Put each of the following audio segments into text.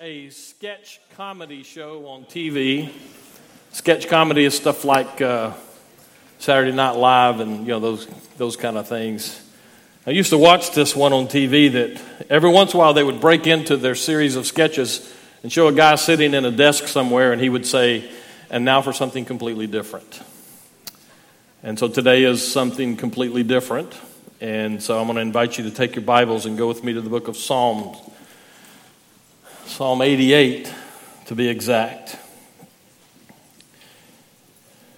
a sketch comedy show on TV, sketch comedy is stuff like uh, Saturday Night Live and you know those those kind of things. I used to watch this one on TV that every once in a while they would break into their series of sketches and show a guy sitting in a desk somewhere and he would say, "And now for something completely different." And so today is something completely different. And so I'm going to invite you to take your Bibles and go with me to the book of Psalms. Psalm 88, to be exact.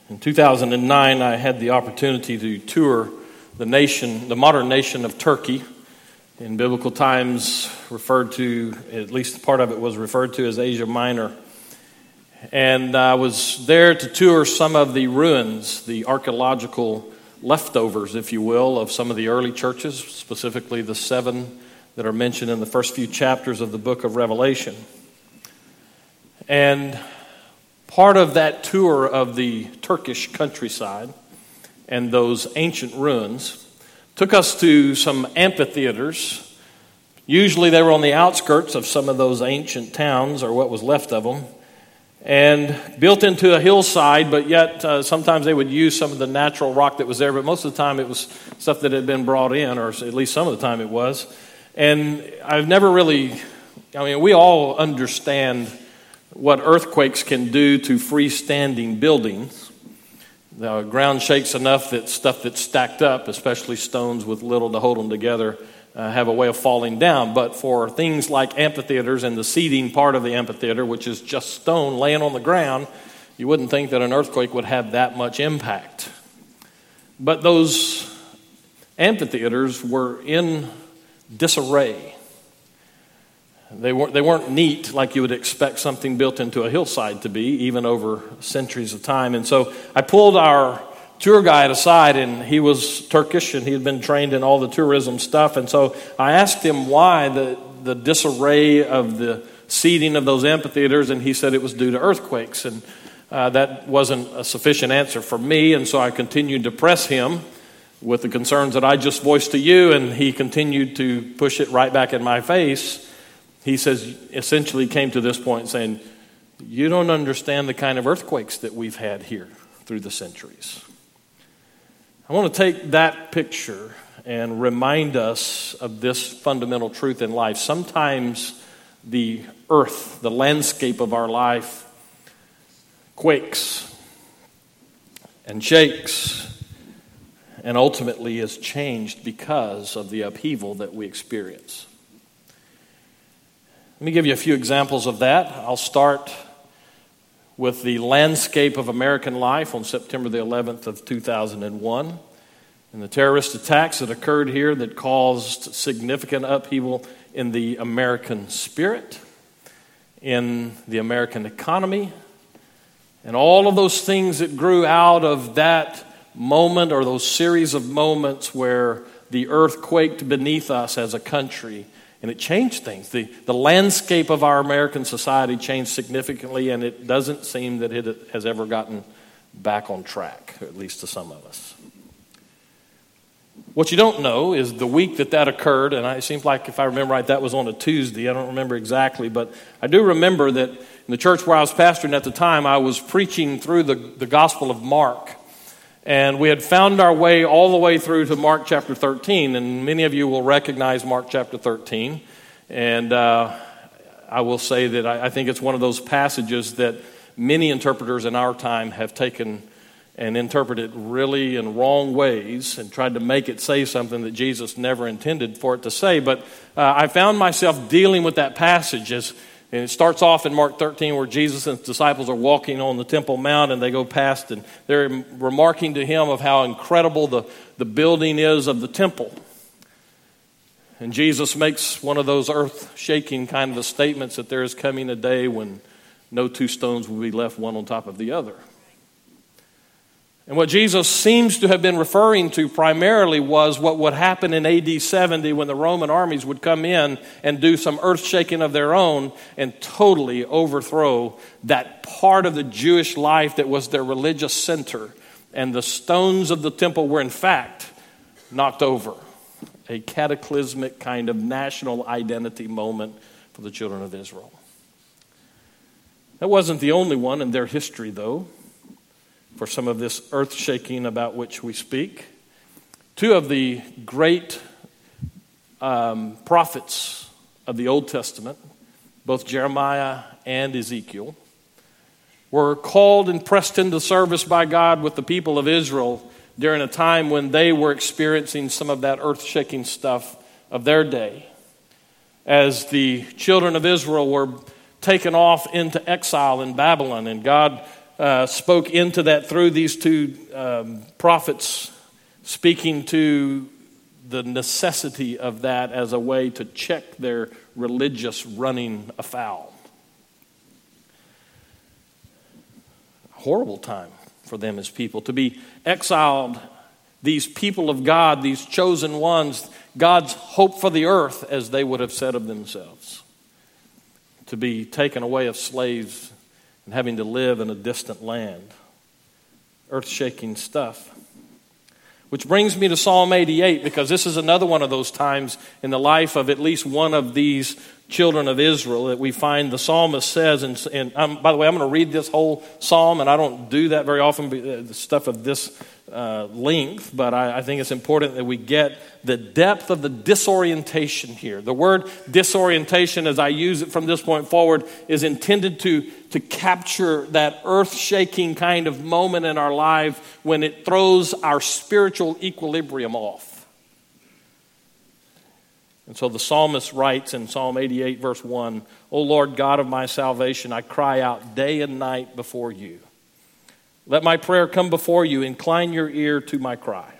In 2009, I had the opportunity to tour the nation, the modern nation of Turkey. In biblical times, referred to, at least part of it was referred to as Asia Minor. And I was there to tour some of the ruins, the archaeological leftovers, if you will, of some of the early churches, specifically the seven that are mentioned in the first few chapters of the book of Revelation. And part of that tour of the Turkish countryside and those ancient ruins took us to some amphitheaters. Usually they were on the outskirts of some of those ancient towns or what was left of them and built into a hillside, but yet uh, sometimes they would use some of the natural rock that was there, but most of the time it was stuff that had been brought in, or at least some of the time it was. And I've never really, I mean, we all understand what earthquakes can do to freestanding buildings. The ground shakes enough that stuff that's stacked up, especially stones with little to hold them together, uh, have a way of falling down. But for things like amphitheaters and the seating part of the amphitheater, which is just stone laying on the ground, you wouldn't think that an earthquake would have that much impact. But those amphitheaters were in disarray. They weren't, they weren't neat like you would expect something built into a hillside to be, even over centuries of time. And so I pulled our tour guide aside, and he was Turkish and he had been trained in all the tourism stuff. And so I asked him why the, the disarray of the seating of those amphitheaters, and he said it was due to earthquakes. And uh, that wasn't a sufficient answer for me, and so I continued to press him with the concerns that I just voiced to you, and he continued to push it right back in my face. He says, essentially came to this point saying, You don't understand the kind of earthquakes that we've had here through the centuries. I want to take that picture and remind us of this fundamental truth in life. Sometimes the earth, the landscape of our life, quakes and shakes and ultimately is changed because of the upheaval that we experience. Let me give you a few examples of that. I'll start with the landscape of American life on September the 11th of 2001 and the terrorist attacks that occurred here that caused significant upheaval in the American spirit, in the American economy, and all of those things that grew out of that moment or those series of moments where the earth quaked beneath us as a country and it changed things. The, the landscape of our American society changed significantly, and it doesn't seem that it has ever gotten back on track, at least to some of us. What you don't know is the week that that occurred, and it seems like, if I remember right, that was on a Tuesday. I don't remember exactly, but I do remember that in the church where I was pastoring at the time, I was preaching through the, the Gospel of Mark. And we had found our way all the way through to Mark chapter 13. And many of you will recognize Mark chapter 13. And uh, I will say that I, I think it's one of those passages that many interpreters in our time have taken and interpreted really in wrong ways and tried to make it say something that Jesus never intended for it to say. But uh, I found myself dealing with that passage as and it starts off in Mark 13 where Jesus and his disciples are walking on the Temple Mount and they go past and they're remarking to him of how incredible the, the building is of the temple. And Jesus makes one of those earth shaking kind of statements that there is coming a day when no two stones will be left one on top of the other. And what Jesus seems to have been referring to primarily was what would happen in AD 70 when the Roman armies would come in and do some earth shaking of their own and totally overthrow that part of the Jewish life that was their religious center. And the stones of the temple were, in fact, knocked over. A cataclysmic kind of national identity moment for the children of Israel. That wasn't the only one in their history, though, for some of this earth shaking about which we speak. Two of the great um, prophets of the Old Testament, both Jeremiah and Ezekiel, were called and pressed into service by God with the people of Israel during a time when they were experiencing some of that earth shaking stuff of their day. As the children of Israel were taken off into exile in Babylon, and God uh, spoke into that through these two um, prophets, speaking to the necessity of that as a way to check their religious running afoul. Horrible time for them as people to be exiled, these people of God, these chosen ones, God's hope for the earth, as they would have said of themselves, to be taken away as slaves and having to live in a distant land. Earth shaking stuff. Which brings me to Psalm 88, because this is another one of those times in the life of at least one of these children of Israel that we find the psalmist says, and, and by the way, I'm going to read this whole psalm, and I don't do that very often, uh, the stuff of this uh, length, but I, I, think it's important that we get the depth of the disorientation here. The word disorientation, as I use it from this point forward, is intended to, to capture that earth shaking kind of moment in our life when it throws our spiritual equilibrium off. And so the psalmist writes in Psalm 88, verse 1 O Lord God of my salvation, I cry out day and night before you. Let my prayer come before you. Incline your ear to my cry.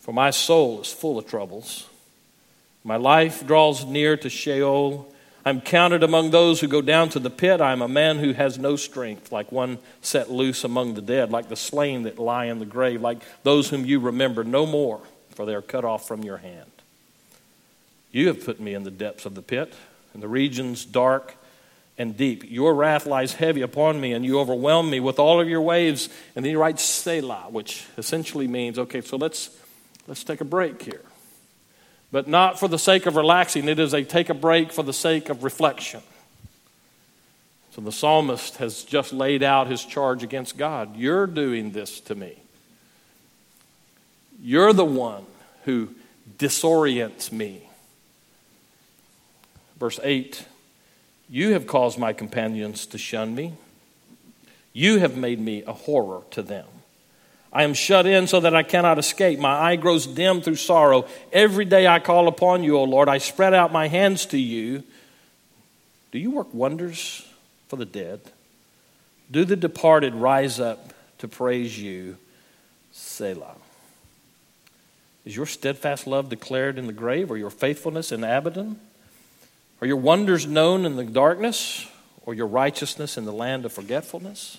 For my soul is full of troubles. My life draws near to Sheol. I'm counted among those who go down to the pit. I am a man who has no strength, like one set loose among the dead, like the slain that lie in the grave, like those whom you remember no more, for they are cut off from your hand. You have put me in the depths of the pit, in the regions dark and deep. Your wrath lies heavy upon me, and you overwhelm me with all of your waves. And then he writes Selah, which essentially means, okay, so let's, let's take a break here. But not for the sake of relaxing, it is a take a break for the sake of reflection. So the psalmist has just laid out his charge against God. You're doing this to me. You're the one who disorients me. Verse 8 you have caused my companions to shun me. You have made me a horror to them. I am shut in so that I cannot escape. My eye grows dim through sorrow. Every day I call upon you, O Lord. I spread out my hands to you. Do you work wonders for the dead? Do the departed rise up to praise you? Selah. Is your steadfast love declared in the grave or your faithfulness in Abaddon? Are your wonders known in the darkness, or your righteousness in the land of forgetfulness?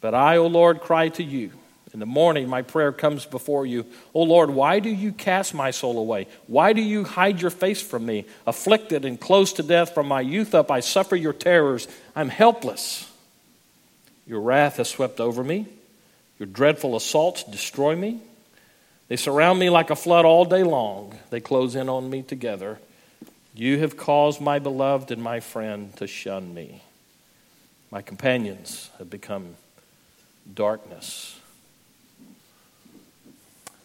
But I, O Lord, cry to you. In the morning, my prayer comes before you. O Lord, why do you cast my soul away? Why do you hide your face from me? Afflicted and close to death from my youth up, I suffer your terrors. I'm helpless. Your wrath has swept over me. Your dreadful assaults destroy me. They surround me like a flood all day long. They close in on me together. You have caused my beloved and my friend to shun me. My companions have become darkness.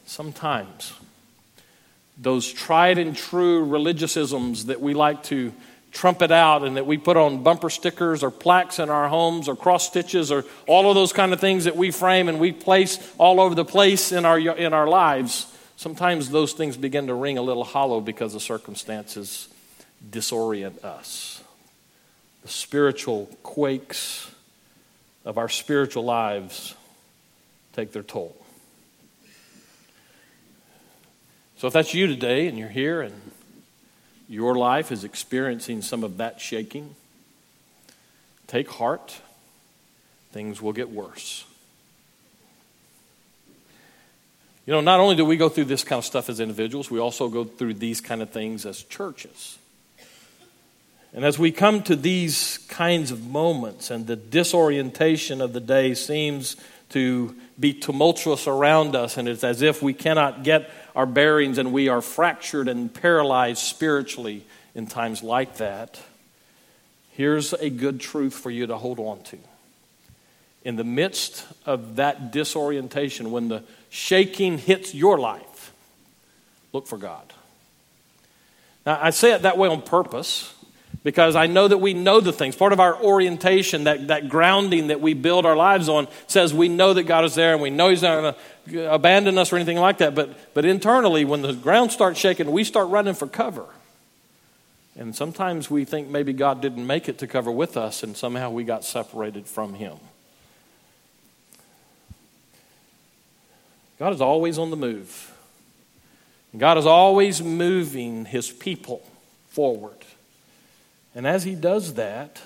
Sometimes those tried and true religiousisms that we like to trumpet out and that we put on bumper stickers or plaques in our homes or cross stitches or all of those kind of things that we frame and we place all over the place in our, in our lives, sometimes those things begin to ring a little hollow because of circumstances disorient us. The spiritual quakes of our spiritual lives take their toll. So, if that's you today and you're here and your life is experiencing some of that shaking, take heart. Things will get worse. You know, not only do we go through this kind of stuff as individuals, we also go through these kind of things as churches. And as we come to these kinds of moments, and the disorientation of the day seems to be tumultuous around us, and it's as if we cannot get our bearings and we are fractured and paralyzed spiritually in times like that. Here's a good truth for you to hold on to. In the midst of that disorientation, when the shaking hits your life, look for God. Now, I say it that way on purpose because I know that we know the things. Part of our orientation, that, that grounding that we build our lives on, says we know that God is there and we know He's not going to abandon us or anything like that. But, but internally, when the ground starts shaking, we start running for cover. And sometimes we think maybe God didn't make it to cover with us and somehow we got separated from Him. God is always on the move. God is always moving His people forward. And as He does that,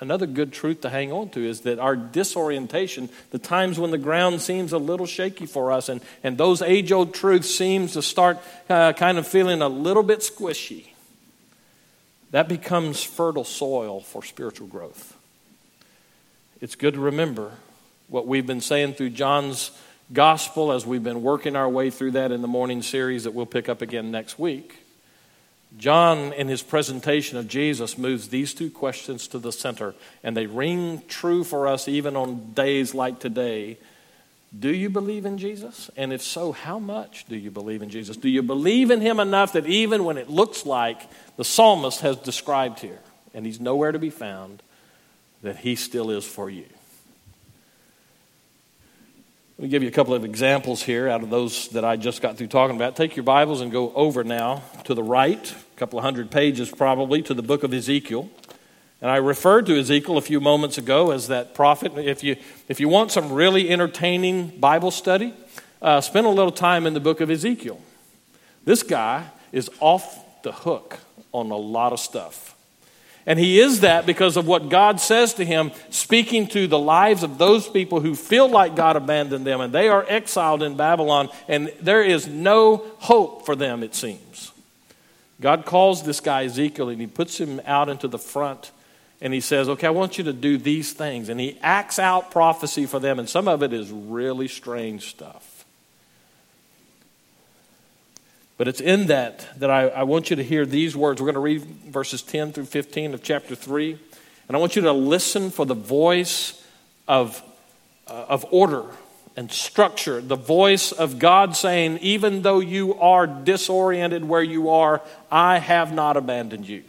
another good truth to hang on to is that our disorientation, the times when the ground seems a little shaky for us, and, and those age old truths seems to start uh, kind of feeling a little bit squishy, that becomes fertile soil for spiritual growth. It's good to remember what we've been saying through John's gospel as we've been working our way through that in the morning series that we'll pick up again next week. John, in his presentation of Jesus, moves these two questions to the center, and they ring true for us even on days like today. Do you believe in Jesus? And if so, how much do you believe in Jesus? Do you believe in him enough that even when it looks like the psalmist has described here, and he's nowhere to be found, that he still is for you? Let me give you a couple of examples here out of those that I just got through talking about. Take your Bibles and go over now to the right, a couple of hundred pages probably, to the book of Ezekiel. And I referred to Ezekiel a few moments ago as that prophet. If you, if you want some really entertaining Bible study, uh, spend a little time in the book of Ezekiel. This guy is off the hook on a lot of stuff. And he is that because of what God says to him, speaking to the lives of those people who feel like God abandoned them and they are exiled in Babylon and there is no hope for them, it seems. God calls this guy Ezekiel and he puts him out into the front and he says, Okay, I want you to do these things. And he acts out prophecy for them, and some of it is really strange stuff. But it's in that that I, I want you to hear these words. We're going to read verses 10 through 15 of chapter 3. And I want you to listen for the voice of, uh, of order and structure, the voice of God saying, Even though you are disoriented where you are, I have not abandoned you.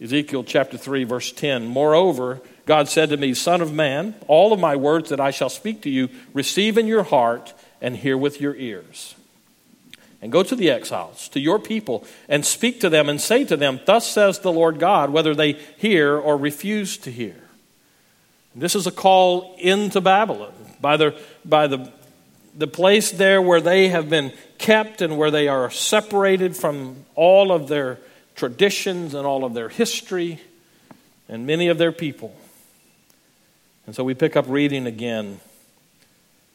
Ezekiel chapter 3, verse 10. Moreover, God said to me, Son of man, all of my words that I shall speak to you, receive in your heart and hear with your ears and go to the exiles, to your people, and speak to them and say to them, Thus says the Lord God, whether they hear or refuse to hear. This is a call into Babylon by the, by the, the place there where they have been kept and where they are separated from all of their traditions and all of their history and many of their people. And so we pick up reading again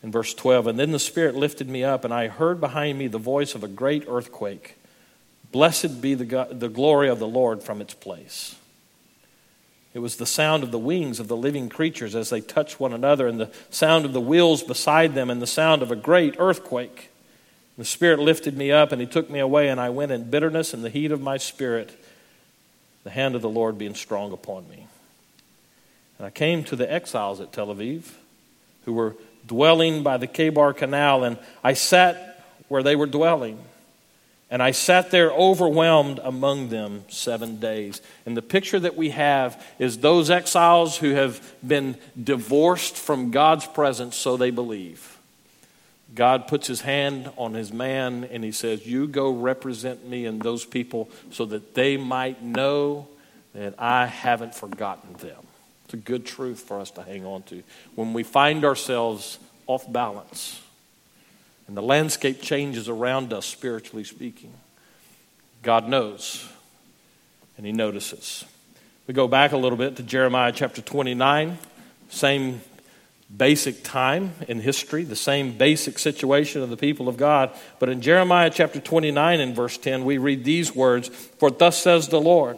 in verse 12. And then the Spirit lifted me up, and I heard behind me the voice of a great earthquake. Blessed be the, God, the glory of the Lord from its place. It was the sound of the wings of the living creatures as they touched one another, and the sound of the wheels beside them, and the sound of a great earthquake. The Spirit lifted me up, and He took me away, and I went in bitterness and the heat of my spirit, the hand of the Lord being strong upon me. And I came to the exiles at Tel Aviv, who were dwelling by the Chebar Canal, and I sat where they were dwelling. And I sat there overwhelmed among them seven days. And the picture that we have is those exiles who have been divorced from God's presence, so they believe. God puts his hand on his man and he says, You go represent me and those people so that they might know that I haven't forgotten them. It's a good truth for us to hang on to. When we find ourselves off balance and the landscape changes around us, spiritually speaking, God knows and He notices. We go back a little bit to Jeremiah chapter 29, same basic time in history, the same basic situation of the people of God. But in Jeremiah chapter 29 and verse 10, we read these words For thus says the Lord,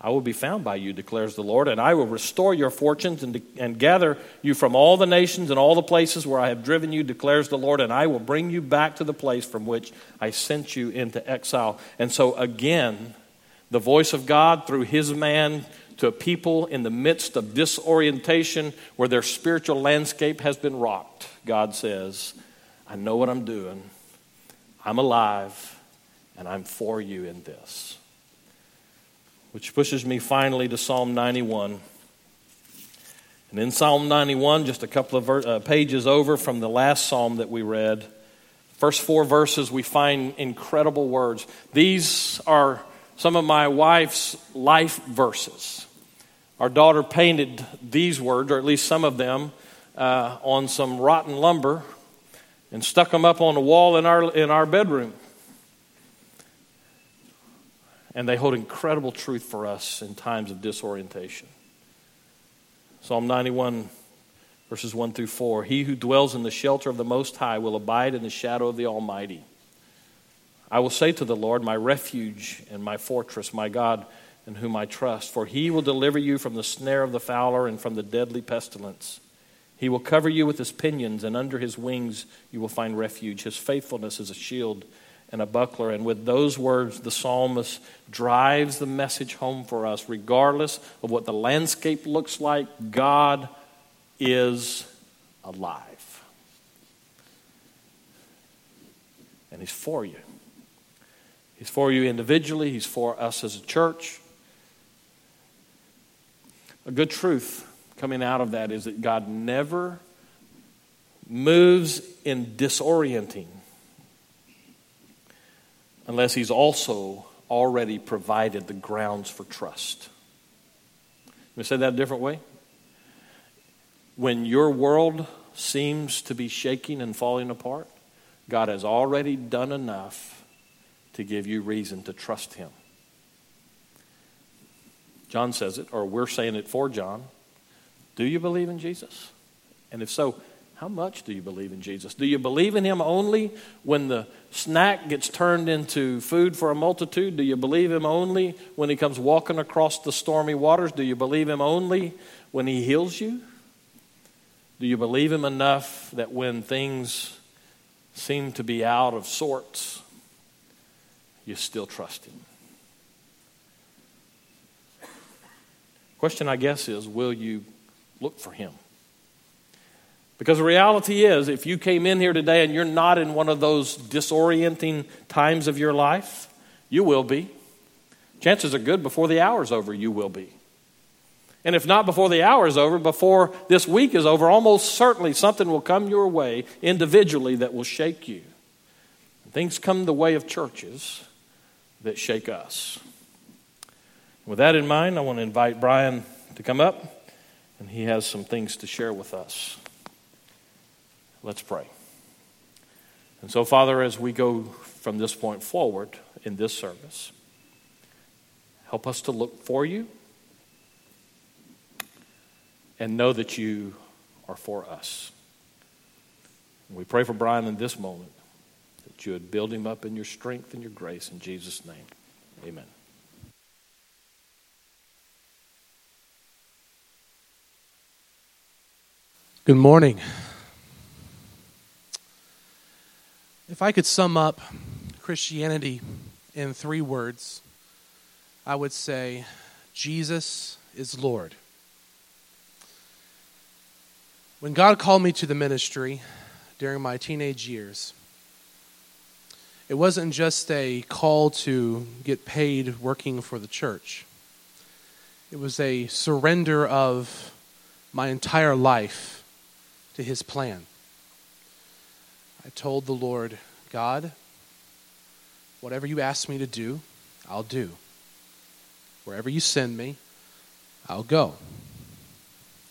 I will be found by you, declares the Lord, and I will restore your fortunes and, and gather you from all the nations and all the places where I have driven you, declares the Lord, and I will bring you back to the place from which I sent you into exile. And so, again, the voice of God through his man to a people in the midst of disorientation where their spiritual landscape has been rocked, God says, I know what I'm doing. I'm alive, and I'm for you in this. Which pushes me finally to Psalm 91. And in Psalm 91, just a couple of ver- uh, pages over from the last psalm that we read, first four verses, we find incredible words. These are some of my wife's life verses. Our daughter painted these words, or at least some of them, uh, on some rotten lumber and stuck them up on the wall in our, in our bedroom and they hold incredible truth for us in times of disorientation. Psalm 91, verses 1 through 4 He who dwells in the shelter of the Most High will abide in the shadow of the Almighty. I will say to the Lord, My refuge and my fortress, my God in whom I trust, for he will deliver you from the snare of the fowler and from the deadly pestilence. He will cover you with his pinions, and under his wings you will find refuge. His faithfulness is a shield and a buckler. And with those words, the psalmist drives the message home for us. Regardless of what the landscape looks like, God is alive. And He's for you. He's for you individually, He's for us as a church. A good truth coming out of that is that God never moves in disorienting unless he's also already provided the grounds for trust. Let me say that a different way. When your world seems to be shaking and falling apart, God has already done enough to give you reason to trust him. John says it, or we're saying it for John. Do you believe in Jesus? And if so, how much do you believe in Jesus? Do you believe in Him only when the snack gets turned into food for a multitude? Do you believe Him only when He comes walking across the stormy waters? Do you believe Him only when He heals you? Do you believe Him enough that when things seem to be out of sorts, you still trust Him? Question, I guess, is will you look for Him? Because the reality is, if you came in here today and you're not in one of those disorienting times of your life, you will be. Chances are good before the hour's over, you will be. And if not before the hour is over, before this week is over, almost certainly something will come your way individually that will shake you. Things come the way of churches that shake us. With that in mind, I want to invite Brian to come up, and he has some things to share with us. Let's pray. And so, Father, as we go from this point forward in this service, help us to look for you and know that you are for us. We pray for Brian in this moment that you would build him up in your strength and your grace in Jesus' name. Amen. Good morning. If I could sum up Christianity in three words, I would say Jesus is Lord. When God called me to the ministry during my teenage years, it wasn't just a call to get paid working for the church. It was a surrender of my entire life to His plan. I told the Lord, God, whatever you ask me to do, I'll do. Wherever you send me, I'll go.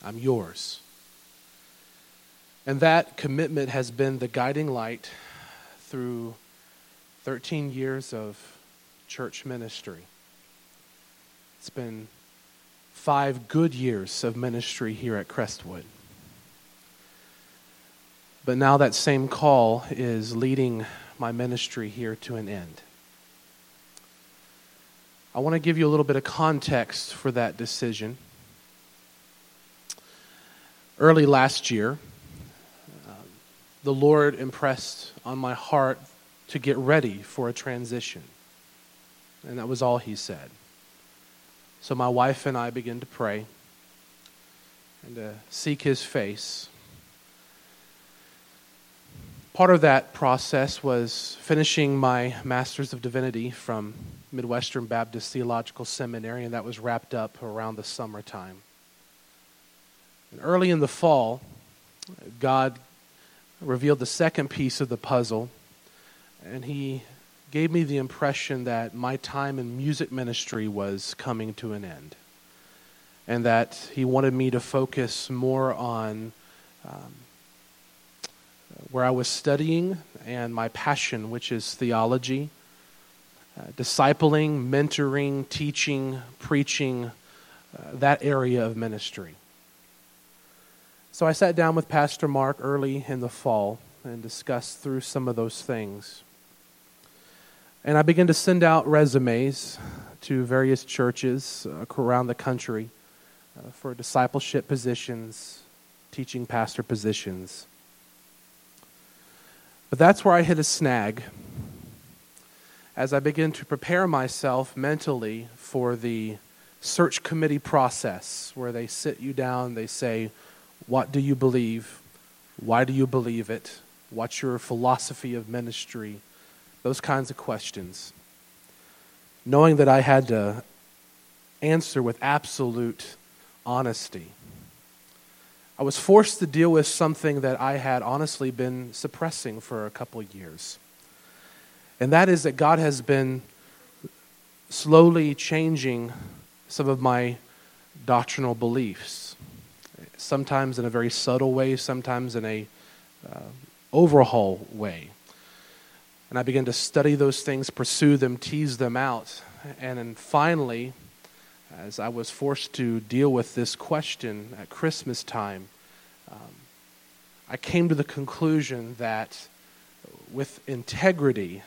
I'm yours. And that commitment has been the guiding light through 13 years of church ministry. It's been five good years of ministry here at Crestwood. But now that same call is leading my ministry here to an end. I want to give you a little bit of context for that decision. Early last year, uh, the Lord impressed on my heart to get ready for a transition. And that was all He said. So my wife and I began to pray and to seek His face. Part of that process was finishing my Master's of Divinity from Midwestern Baptist Theological Seminary, and that was wrapped up around the summertime. And early in the fall, God revealed the second piece of the puzzle, and He gave me the impression that my time in music ministry was coming to an end, and that He wanted me to focus more on. Um, where I was studying and my passion, which is theology, uh, discipling, mentoring, teaching, preaching, uh, that area of ministry. So I sat down with Pastor Mark early in the fall and discussed through some of those things. And I began to send out resumes to various churches uh, around the country uh, for discipleship positions, teaching pastor positions. But that's where I hit a snag as I begin to prepare myself mentally for the search committee process where they sit you down, they say, What do you believe? Why do you believe it? What's your philosophy of ministry? Those kinds of questions. Knowing that I had to answer with absolute honesty. I was forced to deal with something that I had honestly been suppressing for a couple years. And that is that God has been slowly changing some of my doctrinal beliefs. Sometimes in a very subtle way, sometimes in a uh, overhaul way. And I began to study those things, pursue them, tease them out. And then finally, as I was forced to deal with this question at Christmas time, um, I came to the conclusion that with integrity,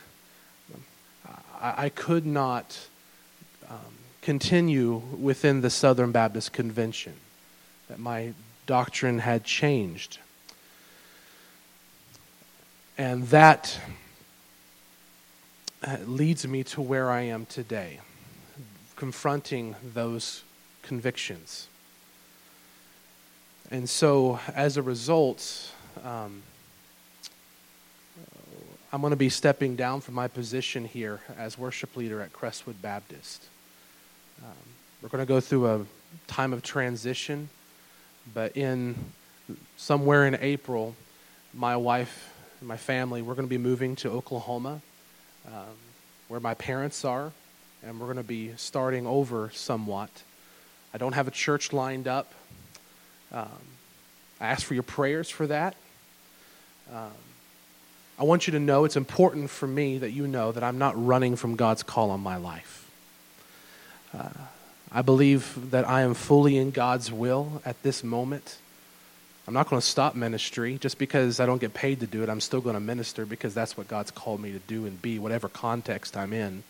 I, I could not um, continue within the Southern Baptist Convention, that my doctrine had changed. And that uh, leads me to where I am today confronting those convictions. And so, as a result, um, I'm going to be stepping down from my position here as worship leader at Crestwood Baptist. Um, we're going to go through a time of transition, but in somewhere in April, my wife and my family, we're going to be moving to Oklahoma, um, where my parents are and we're going to be starting over somewhat. I don't have a church lined up. Um, I ask for your prayers for that. Um, I want you to know it's important for me that you know that I'm not running from God's call on my life. Uh, I believe that I am fully in God's will at this moment. I'm not going to stop ministry just because I don't get paid to do it. I'm still going to minister because that's what God's called me to do and be, whatever context I'm in.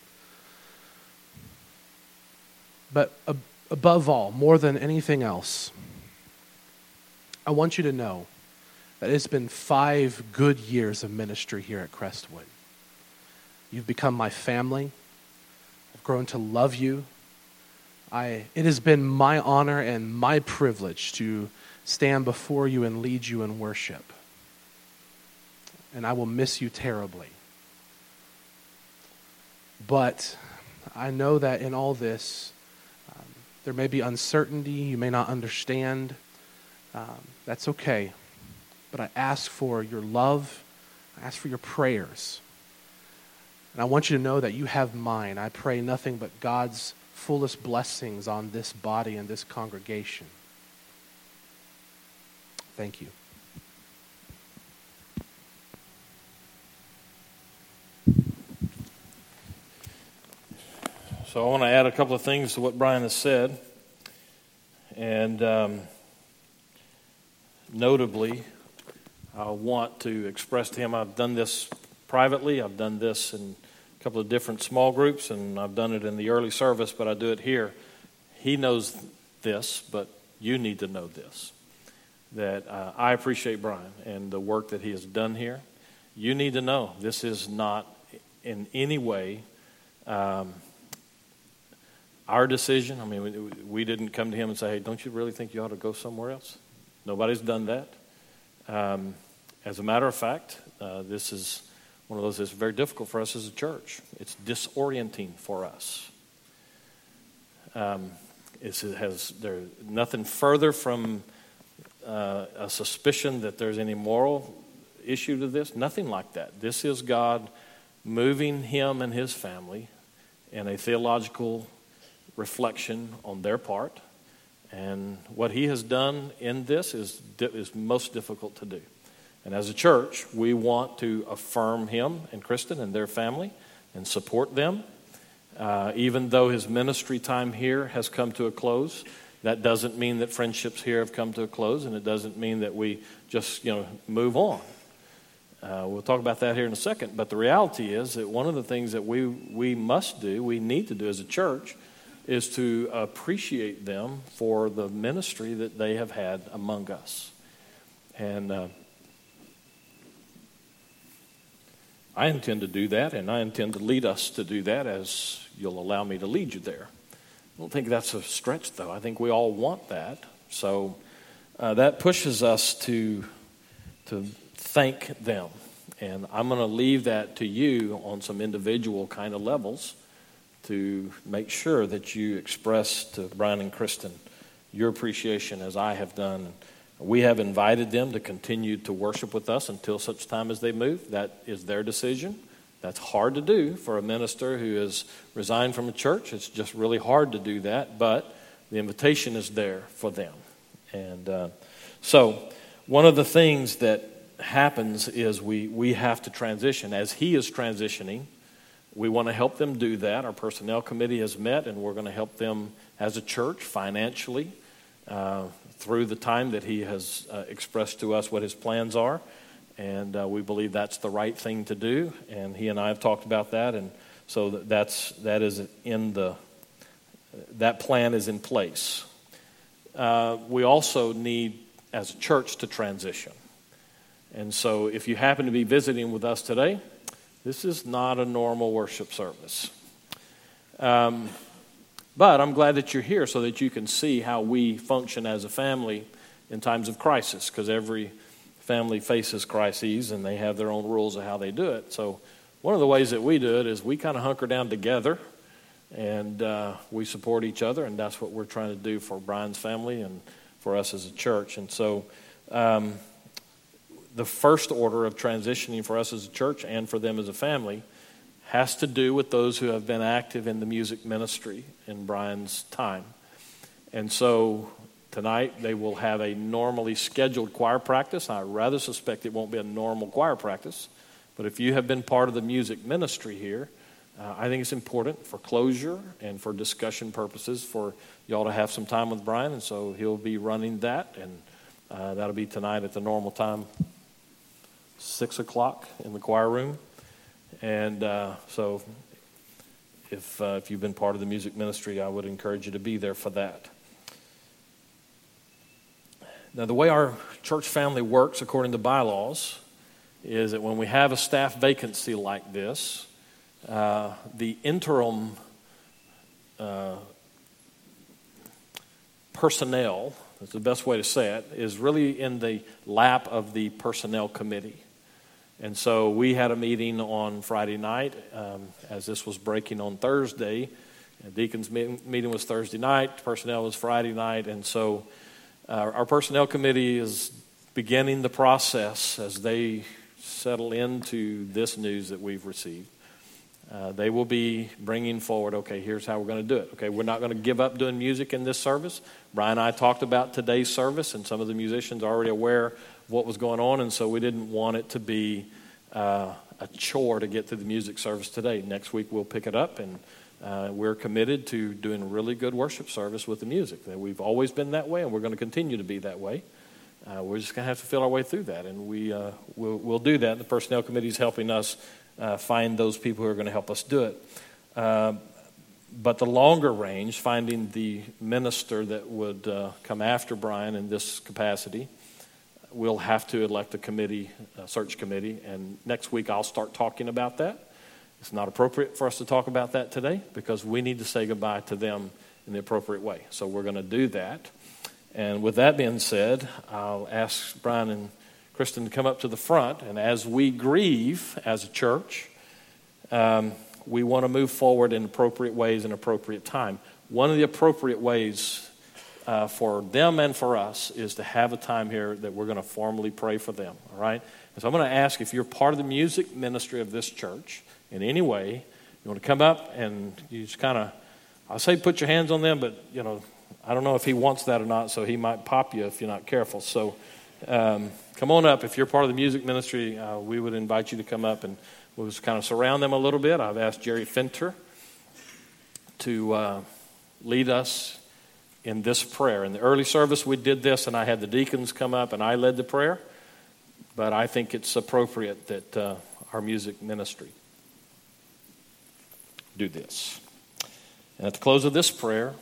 But above all, more than anything else, I want you to know that it's been five good years of ministry here at Crestwood. You've become my family. I've grown to love you. I, it has been my honor and my privilege to stand before you and lead you in worship. And I will miss you terribly. But I know that in all this, there may be uncertainty. You may not understand. Um, that's okay. But I ask for your love. I ask for your prayers. And I want you to know that you have mine. I pray nothing but God's fullest blessings on this body and this congregation. Thank you. So I want to add a couple of things to what Brian has said. And um, notably, I want to express to him I've done this privately, I've done this in a couple of different small groups, and I've done it in the early service, but I do it here. He knows this, but you need to know this that uh, I appreciate Brian and the work that he has done here. You need to know this is not in any way um, our decision. I mean, we, didn't come to him and say, hey, don't you really think you ought to go somewhere else? Nobody's done that. Um, as a matter of fact, uh, this is one of those that's very difficult for us as a church. It's disorienting for us. Um, it has there nothing further from uh, a suspicion that there's any moral issue to this. Nothing like that. This is God moving him and his family in a theological reflection on their part. And what he has done in this is, is most difficult to do. And as a church, we want to affirm him and Kristen and their family and support them. Uh, even though his ministry time here has come to a close, that doesn't mean that friendships here have come to a close, and it doesn't mean that we just you know move on. Uh, we'll talk about that here in a second. But the reality is that one of the things that we we must do, we need to do as a church, is to appreciate them for the ministry that they have had among us. And uh, I intend to do that, and I intend to lead us to do that as you'll allow me to lead you there. I don't think that's a stretch, though. I think we all want that. So uh, that pushes us to, to thank them. And I'm going to leave that to you on some individual kind of levels to make sure that you express to Brian and Kristen your appreciation as I have done. We have invited them to continue to worship with us until such time as they move. That is their decision. That's hard to do for a minister who has resigned from a church. It's just really hard to do that, but the invitation is there for them. And uh, so, one of the things that happens is we, we have to transition. As he is transitioning, we want to help them do that. Our personnel committee has met, and we're going to help them as a church financially uh, through the time that he has uh, expressed to us what his plans are. And uh, we believe that's the right thing to do. And he and I have talked about that. And so that's, that is in the, that plan is in place. Uh, we also need, as a church, to transition. And so if you happen to be visiting with us today, this is not a normal worship service. Um, but I'm glad that you're here so that you can see how we function as a family in times of crisis, because every family faces crises and they have their own rules of how they do it. So, one of the ways that we do it is we kind of hunker down together and uh, we support each other, and that's what we're trying to do for Brian's family and for us as a church. And so, um, the first order of transitioning for us as a church and for them as a family has to do with those who have been active in the music ministry in Brian's time. And so tonight they will have a normally scheduled choir practice. I rather suspect it won't be a normal choir practice. But if you have been part of the music ministry here, uh, I think it's important for closure and for discussion purposes for y'all to have some time with Brian. And so he'll be running that, and uh, that'll be tonight at the normal time, 6 o'clock in the choir room. And uh, so, if, uh, if you've been part of the music ministry, I would encourage you to be there for that. Now, the way our church family works according to bylaws is that when we have a staff vacancy like this, uh, the interim uh, personnel, that's the best way to say it, is really in the lap of the personnel committee. And so we had a meeting on Friday night um, as this was breaking on Thursday. Deacon's meeting was Thursday night, personnel was Friday night, and so uh, our personnel committee is beginning the process as they settle into this news that we've received. Uh, they will be bringing forward, okay, here's how we're going to do it. Okay, we're not going to give up doing music in this service. Brian and I talked about today's service, and some of the musicians are already aware what was going on, and so we didn't want it to be uh, a chore to get to the music service today. Next week we'll pick it up, and uh, we're committed to doing really good worship service with the music. We've always been that way, and we're going to continue to be that way. Uh, we're just going to have to feel our way through that, and we, uh, we'll, we'll, do that. The Personnel Committee is helping us uh, find those people who are going to help us do it. Uh, but the longer range, finding the minister that would uh, come after Brian in this capacity, we'll have to elect a committee, a search committee, and next week I'll start talking about that. It's not appropriate for us to talk about that today because we need to say goodbye to them in the appropriate way. So we're going to do that. And with that being said, I'll ask Brian and Kristen to come up to the front. And as we grieve as a church, um, we want to move forward in appropriate ways in appropriate time. One of the appropriate ways uh, for them and for us is to have a time here that we're going to formally pray for them. All right? And so I'm going to ask if you're part of the music ministry of this church in any way, you want to come up and you just kind of, I say put your hands on them, but, you know, I don't know if he wants that or not, so he might pop you if you're not careful. So um, come on up. If you're part of the music ministry, uh, we would invite you to come up and we'll just kind of surround them a little bit. I've asked Jerry Finter to uh, lead us in this prayer. In the early service, we did this, and I had the deacons come up and I led the prayer. But I think it's appropriate that uh, our music ministry do this. And at the close of this prayer,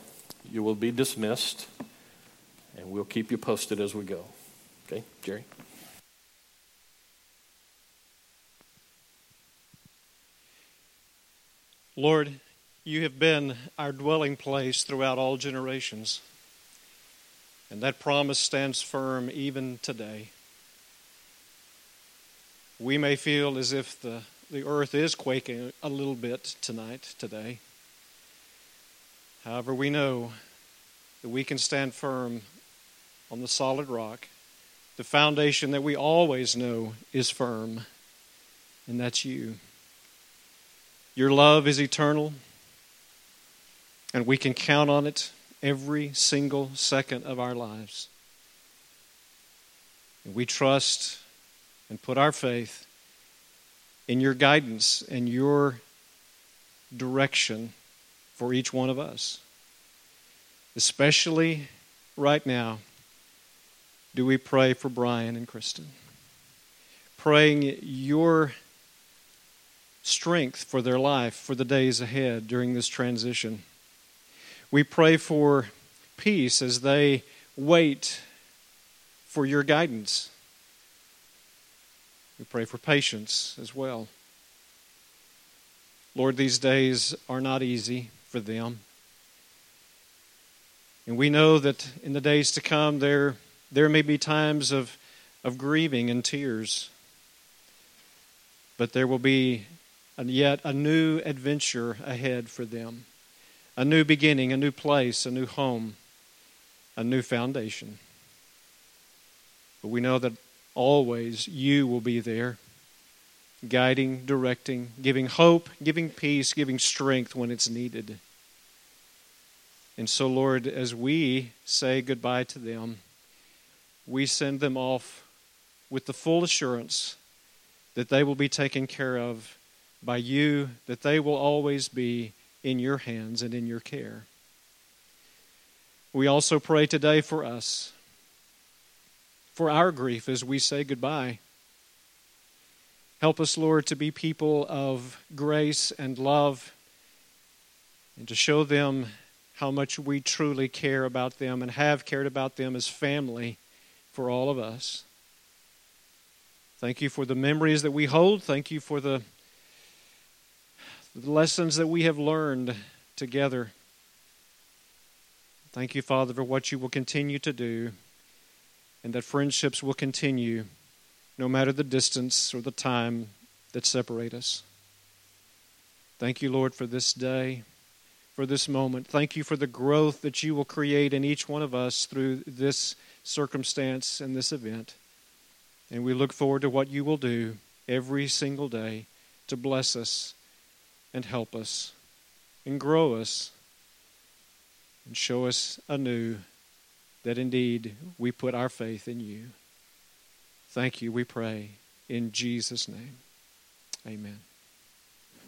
you will be dismissed, and we'll keep you posted as we go. Okay, Jerry? Lord, you have been our dwelling place throughout all generations, and that promise stands firm even today. We may feel as if the the earth is quaking a little bit tonight, today. However, we know that we can stand firm on the solid rock, the foundation that we always know is firm, and that's you. Your love is eternal, and we can count on it every single second of our lives. And we trust and put our faith in your guidance and your direction for each one of us. Especially right now, do we pray for Brian and Kristen? Praying your strength for their life for the days ahead during this transition. We pray for peace as they wait for your guidance. We pray for patience as well. Lord, these days are not easy for them. And we know that in the days to come, there, there may be times of, of grieving and tears. But there will be a, yet a new adventure ahead for them a new beginning, a new place, a new home, a new foundation. But we know that always you will be there, guiding, directing, giving hope, giving peace, giving strength when it's needed. And so, Lord, as we say goodbye to them, we send them off with the full assurance that they will be taken care of by you, that they will always be in your hands and in your care. We also pray today for us for our grief as we say goodbye. Help us, Lord, to be people of grace and love and to show them how much we truly care about them and have cared about them as family for all of us. Thank you for the memories that we hold. Thank you for the, the lessons that we have learned together. Thank you, Father, for what you will continue to do and that friendships will continue no matter the distance or the time that separate us. Thank you, Lord, for this day, for this moment. Thank you for the growth that you will create in each one of us through this circumstance and this event. And we look forward to what you will do every single day to bless us and help us and grow us and show us anew that indeed we put our faith in you. Thank you, we pray. In Jesus' name, amen.